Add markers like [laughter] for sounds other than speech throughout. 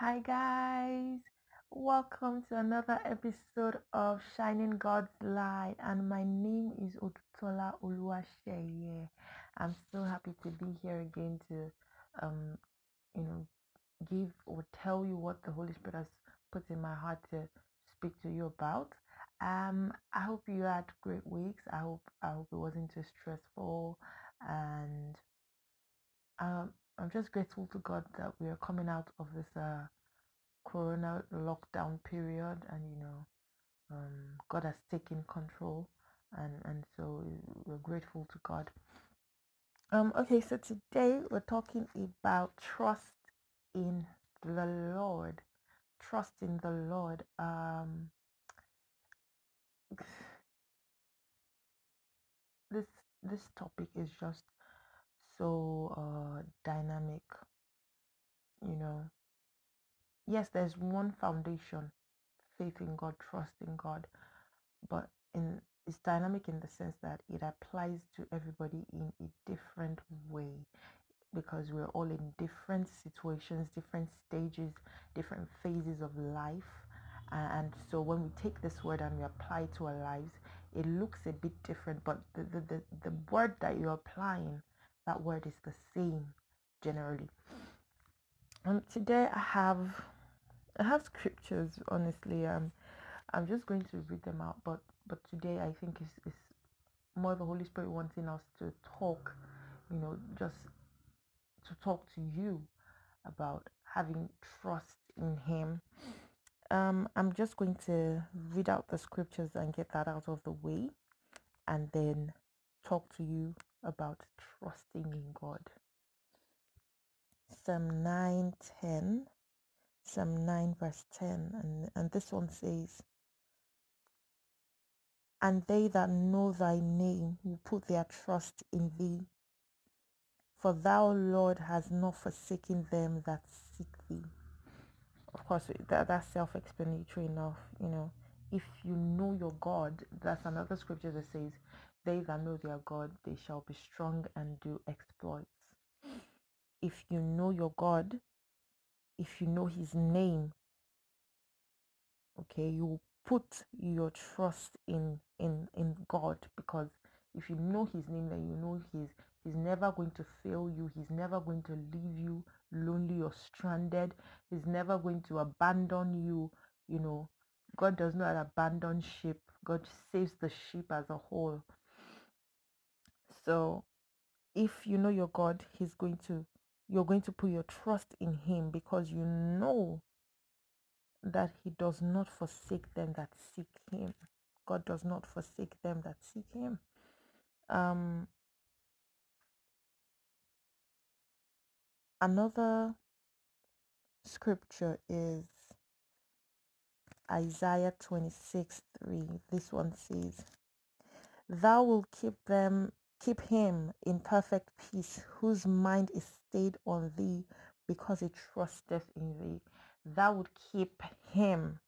Hi, guys. Welcome to another episode of Shining God's Light. And my name is Otutola Oluwasheye. I'm so happy to be here again to, um, you know, give or tell you what the Holy Spirit has put in my heart to speak to you about. Um, I hope you had great weeks. I hope I hope it wasn't too stressful, and um, I'm just grateful to God that we are coming out of this uh corona lockdown period and you know um, god has taken control and and so we're grateful to god. Um okay so today we're talking about trust in the lord trust in the lord um [sighs] this this topic is just so uh dynamic you know yes there's one foundation faith in god trust in god but in it's dynamic in the sense that it applies to everybody in a different way because we're all in different situations, different stages, different phases of life. And so when we take this word and we apply it to our lives, it looks a bit different, but the, the, the, the word that you're applying, that word is the same generally. And today I have I have scriptures honestly. Um I'm just going to read them out, but but today I think is is more the Holy Spirit wanting us to talk, you know, just to talk to you about having trust in Him. Um, I'm just going to read out the scriptures and get that out of the way, and then talk to you about trusting in God. Psalm 9 10, Psalm 9, verse 10, and, and this one says, And they that know thy name will put their trust in thee. For thou, Lord, hast not forsaken them that seek thee. Of course, that, that's self explanatory enough. You know, if you know your God, that's another scripture that says, They that know their God, they shall be strong and do exploits. If you know your God, if you know his name, okay, you put your trust in in in God because if you know his name then you know he's he's never going to fail you he's never going to leave you lonely or stranded he's never going to abandon you you know. God does not abandon sheep. God saves the sheep as a whole so if you know your God he's going to you're going to put your trust in him because you know that he does not forsake them that seek him. God does not forsake them that seek him. Um, another scripture is Isaiah 26 3. This one says, Thou wilt keep them, keep him in perfect peace, whose mind is stayed on thee, because he trusteth in thee. Thou would keep him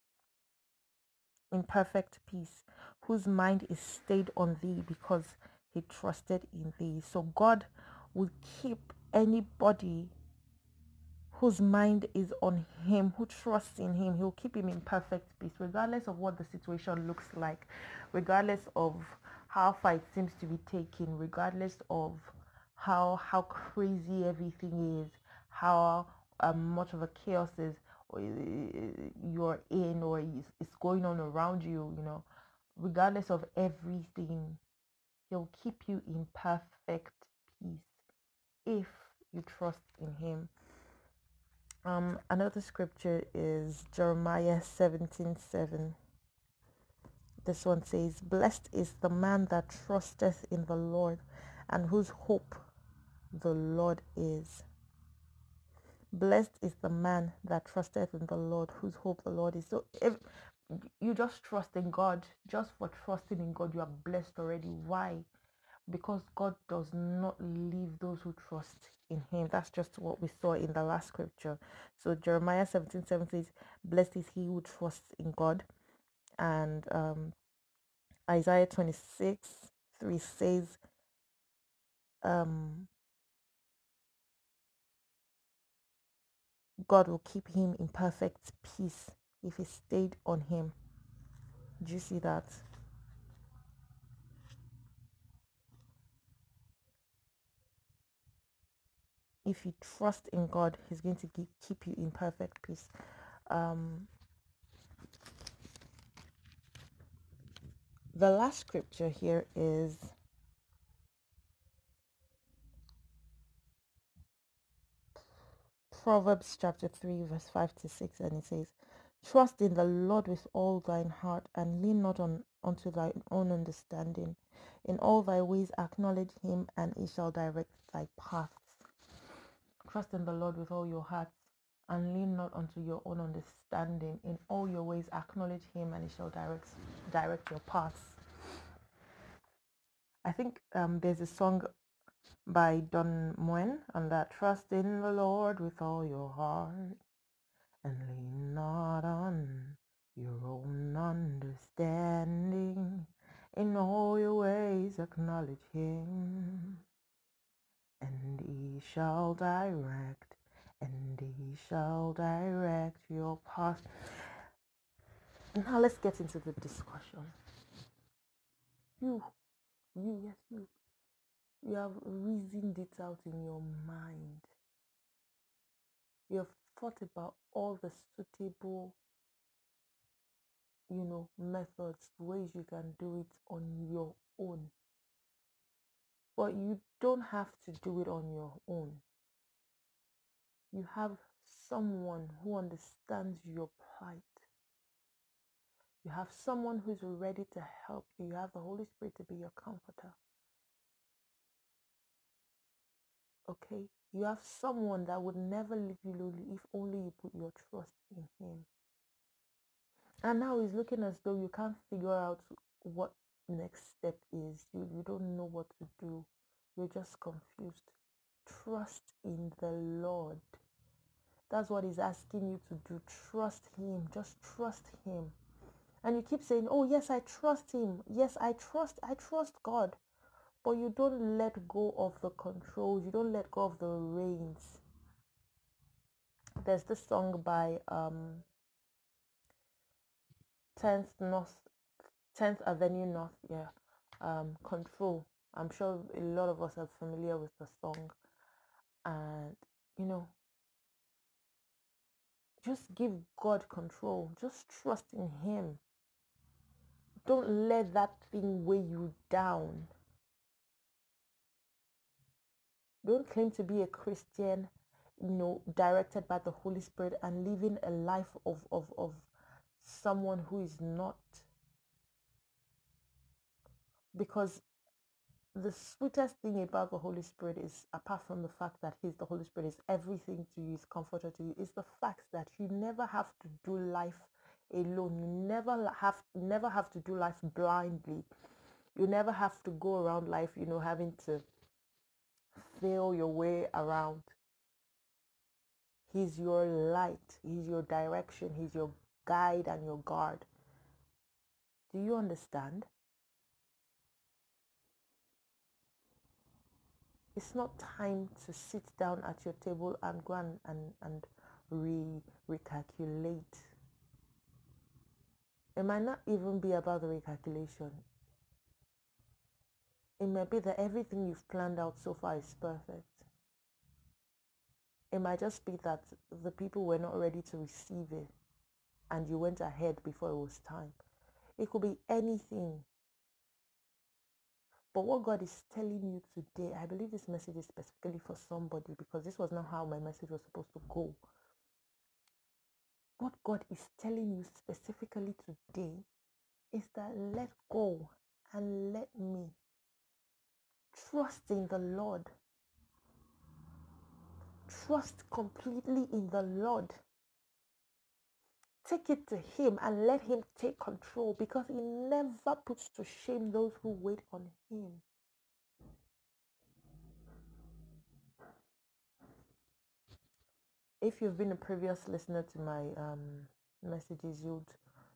in perfect peace, whose mind is stayed on thee because he trusted in thee. So God will keep anybody whose mind is on him, who trusts in him. He'll keep him in perfect peace, regardless of what the situation looks like, regardless of how far it seems to be taken, regardless of how how crazy everything is, how um, much of a chaos is you're in or is, going on around you, you know, regardless of everything, He'll keep you in perfect peace if you trust in Him. Um, another scripture is Jeremiah 17 7. This one says, Blessed is the man that trusteth in the Lord and whose hope the Lord is. Blessed is the man that trusteth in the Lord, whose hope the Lord is. So if you just trust in God, just for trusting in God, you are blessed already. Why? Because God does not leave those who trust in Him. That's just what we saw in the last scripture. So Jeremiah 17 7 says, Blessed is he who trusts in God. And um, Isaiah 26 3 says, um, God will keep him in perfect peace if he stayed on him. Do you see that? If you trust in God, He's going to keep you in perfect peace. Um, the last scripture here is Proverbs chapter 3, verse 5 to 6, and it says, Trust in the Lord with all thine heart, and lean not on unto thine own understanding. In all thy ways acknowledge him, and he shall direct thy paths. Trust in the Lord with all your heart, and lean not unto your own understanding. In all your ways acknowledge him, and he shall direct direct your paths. I think um, there's a song by Don Moen on that. Trust in the Lord with all your heart and lean not on your own understanding. In all your ways acknowledge him, and he shall direct, and he shall direct your path. Now let's get into the discussion. You, you, yes, you, you have reasoned it out in your mind. You have thought about all the suitable you know methods ways you can do it on your own but you don't have to do it on your own you have someone who understands your plight you have someone who's ready to help you you have the holy spirit to be your comforter okay you have someone that would never leave you lonely if only you put your trust in him and now he's looking as though you can't figure out what next step is. You, you don't know what to do. You're just confused. Trust in the Lord. That's what he's asking you to do. Trust him. Just trust him. And you keep saying, Oh, yes, I trust him. Yes, I trust, I trust God. But you don't let go of the controls. You don't let go of the reins. There's this song by um 10th North, 10th Avenue North, yeah, um, Control. I'm sure a lot of us are familiar with the song. And, you know, just give God control. Just trust in Him. Don't let that thing weigh you down. Don't claim to be a Christian, you know, directed by the Holy Spirit and living a life of, of, of someone who is not. Because the sweetest thing about the Holy Spirit is, apart from the fact that He's the Holy Spirit, is everything to you, is comforter to you, is the fact that you never have to do life alone. You never have never have to do life blindly. You never have to go around life, you know, having to feel your way around. He's your light. He's your direction. He's your guide and your guard. Do you understand? It's not time to sit down at your table and go and, and, and re recalculate. It might not even be about the recalculation. It might be that everything you've planned out so far is perfect. It might just be that the people were not ready to receive it and you went ahead before it was time. It could be anything. But what God is telling you today, I believe this message is specifically for somebody because this was not how my message was supposed to go. What God is telling you specifically today is that let go and let me trust in the Lord. Trust completely in the Lord Take it to Him and let Him take control because He never puts to shame those who wait on Him. If you've been a previous listener to my um, messages, you'd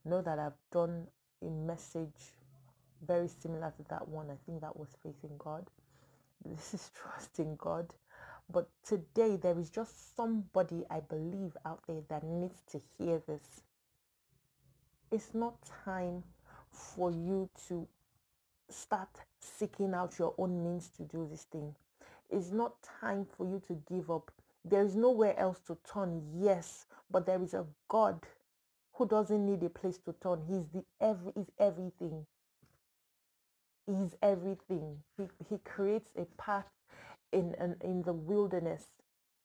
know that I've done a message very similar to that one. I think that was faith in God. This is [laughs] trusting God. But today, there is just somebody I believe out there that needs to hear this. It's not time for you to start seeking out your own means to do this thing. It's not time for you to give up. There is nowhere else to turn, yes, but there is a God who doesn't need a place to turn. He's the every is everything. He's everything. He, he creates a path in, in in the wilderness,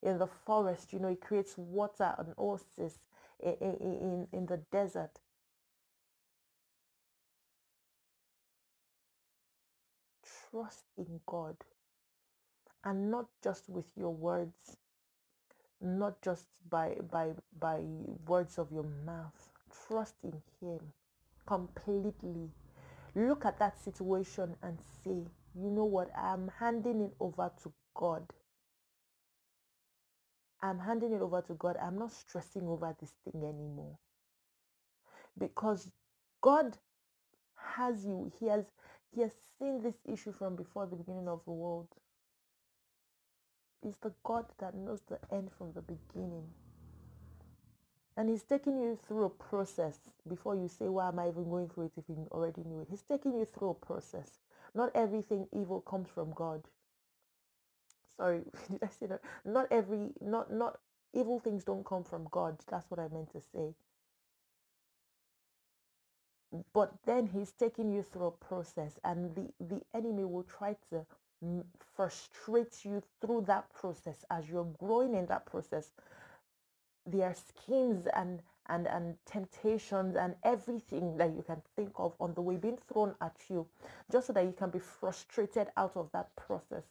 in the forest. You know, it creates water and oasis in, in, in the desert. Trust in God and not just with your words, not just by by by words of your mouth. Trust in him completely. Look at that situation and say, you know what? I'm handing it over to God. I'm handing it over to God. I'm not stressing over this thing anymore. Because God has you. He has He has seen this issue from before the beginning of the world. It's the God that knows the end from the beginning. And he's taking you through a process before you say, Why am I even going through it if you already knew it? He's taking you through a process. Not everything evil comes from God. Sorry, [laughs] did I say that? Not every not not evil things don't come from God. That's what I meant to say. But then he's taking you through a process, and the, the enemy will try to mm, frustrate you through that process as you're growing in that process there are schemes and and and temptations and everything that you can think of on the way being thrown at you just so that you can be frustrated out of that process.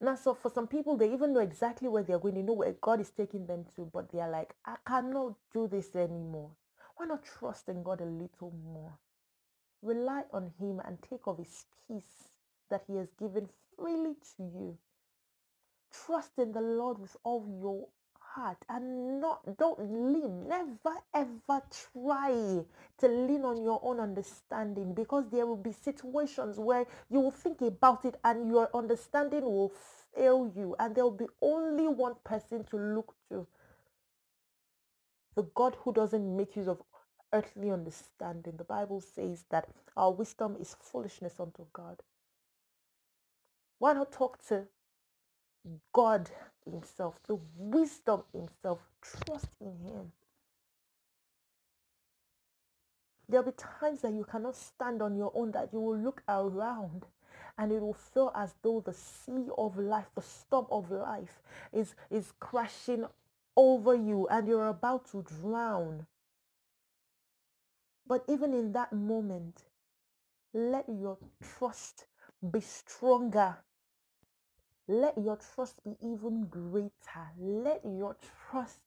Now so for some people they even know exactly where they're going. They know where god is taking them to but they're like i cannot do this anymore. Why not trust in god a little more? Rely on him and take of his peace that he has given freely to you. Trust in the lord with all your heart and not don't lean. Never ever try to lean on your own understanding because there will be situations where you will think about it and your understanding will fail you and there will be only one person to look to. The god who doesn't make use of earthly understanding. The bible says that our wisdom is foolishness unto god. Why not talk to God Himself, the wisdom Himself. Trust in Him. There'll be times that you cannot stand on your own, that you will look around and it will feel as though the sea of life, the storm of life, is, is crashing over you and you're about to drown. But even in that moment, let your trust be stronger let your trust be even greater. Let your trust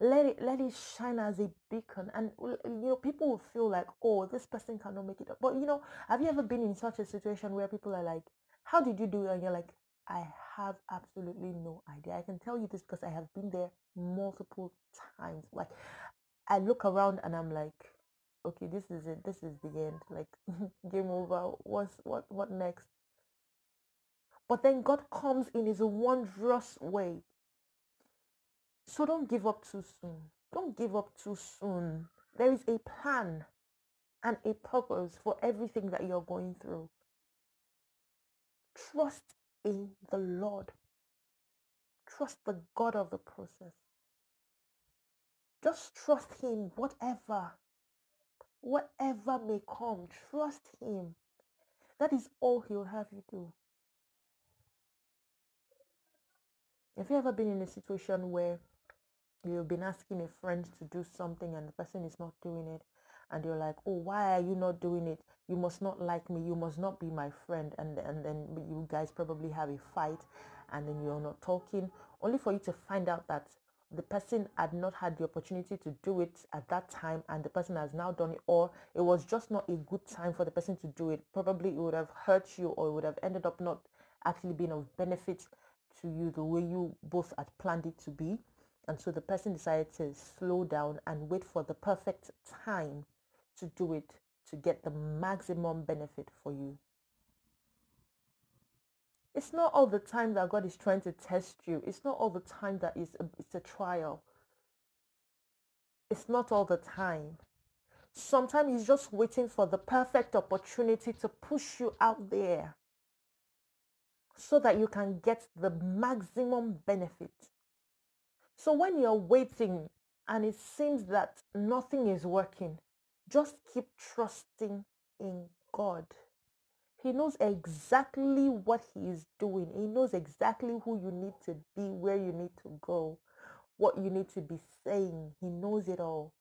let it let it shine as a beacon. And you know people will feel like oh this person cannot make it up. But you know have you ever been in such a situation where people are like how did you do it? And you're like i have absolutely no idea. I can tell you this because i have been there multiple times. Like i look around and i'm like okay this is it. This is the end. Like [laughs] game over. What's what what next but then God comes in his wondrous way. So don't give up too soon. Don't give up too soon. There is a plan and a purpose for everything that you're going through. Trust in the Lord. Trust the God of the process. Just trust Him, whatever, whatever may come. Trust Him. That is all He'll have you do. Have you ever been in a situation where you've been asking a friend to do something and the person is not doing it and you're like oh why are you not doing it? You must not like me. You must not be my friend. And and then you guys probably have a fight and then you're not talking only for you to find out that the person had not had the opportunity to do it at that time and the person has now done it or it was just not a good time for the person to do it. Probably it would have hurt you or it would have ended up not actually being of benefit to you the way you both had planned it to be. And so the person decided to slow down and wait for the perfect time to do it to get the maximum benefit for you. It's not all the time that God is trying to test you. It's not all the time that it's a, it's a trial. It's not all the time. Sometimes He's just waiting for the perfect opportunity to push you out there so that you can get the maximum benefit. So when you're waiting and it seems that nothing is working, just keep trusting in God. He knows exactly what He is doing. He knows exactly who you need to be, where you need to go, what you need to be saying. He knows it all.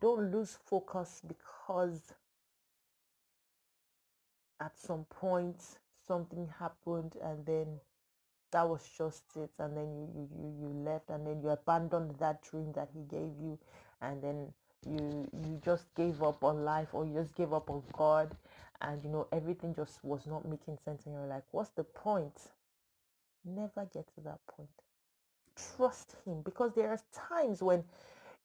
Don't lose focus because at some point something happened and then that was just it and then you, you, you, you left and then you abandoned that dream that he gave you and then you you just gave up on life or you just gave up on God and you know everything just was not making sense and you're like what's the point? Never get to that point. Trust him because there are times when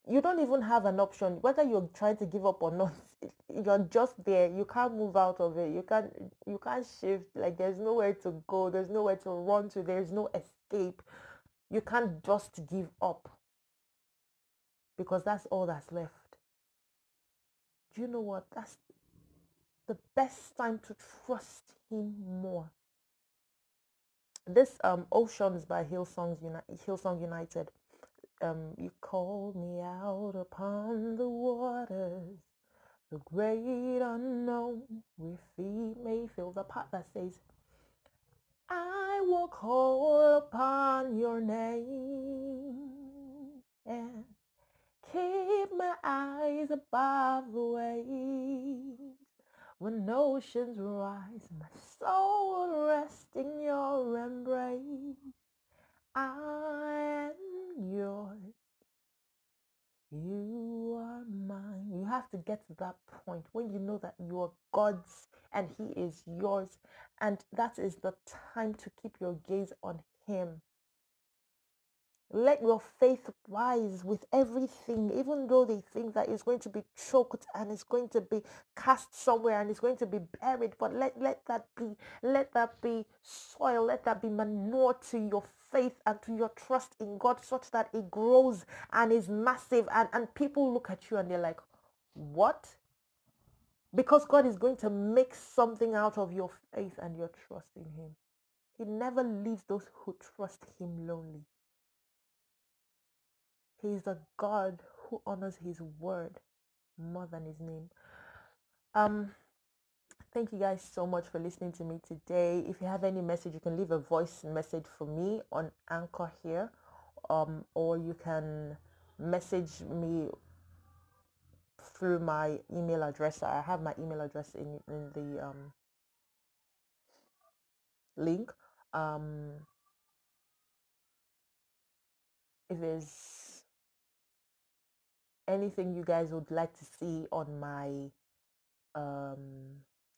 you don't even have an option whether you're trying to give up or not [laughs] you're just there. You can't move out of it. You can't you can't shift. Like there's nowhere to go. There's nowhere to run to. There's no escape. You can't just give up because that's all that's left. Do you know what? That's the best time to trust him more. This um oceans by hillsongs united hillsong united um, you called me out upon the waters, the great unknown, where feet may feel the part that says, I will call upon your name and keep my eyes above the waves. When oceans rise, my soul will rest in your embrace. I am yours. You are mine. You have to get to that point when you know that you are God's and He is yours. And that is the time to keep your gaze on Him. Let your faith rise with everything, even though they think that it's going to be choked and it's going to be cast somewhere and it's going to be buried. But let, let that be, let that be soil, let that be manure to your faith and to your trust in God such that it grows and is massive and, and people look at you and they're like, What? Because God is going to make something out of your faith and your trust in Him. He never leaves those who trust Him lonely. He is a God who honors his word more than his name. Um, thank you guys so much for listening to me today. If you have any message, you can leave a voice message for me on Anchor here, um, or you can message me through my email address. I have my email address in in the um, link. Um, if there's anything you guys would like to see on my um,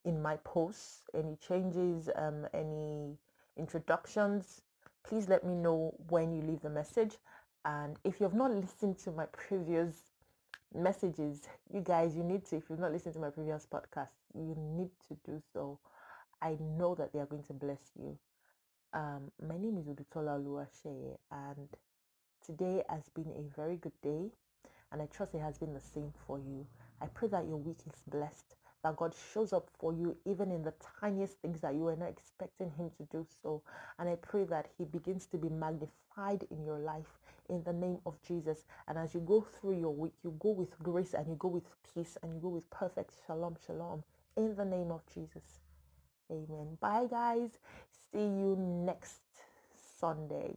in my posts, any changes, um, any introductions, please let me know when you leave the message. And if you have not listened to my previous messages, you guys, you need to, if you've not listened to my previous podcast, you need to do so. I know that they are going to bless you. Um, my name is Udutola Luashe, and today has been a very good day and I trust it has been the same for you. I pray that your week is blessed, that God shows up for you even in the tiniest things that you were not expecting Him to do so. And I pray that He begins to be magnified in your life in the name of Jesus. And as you go through your week, you go with grace and you go with peace and you go with perfect shalom, shalom in the name of Jesus. Amen. Bye, guys. See you next Sunday.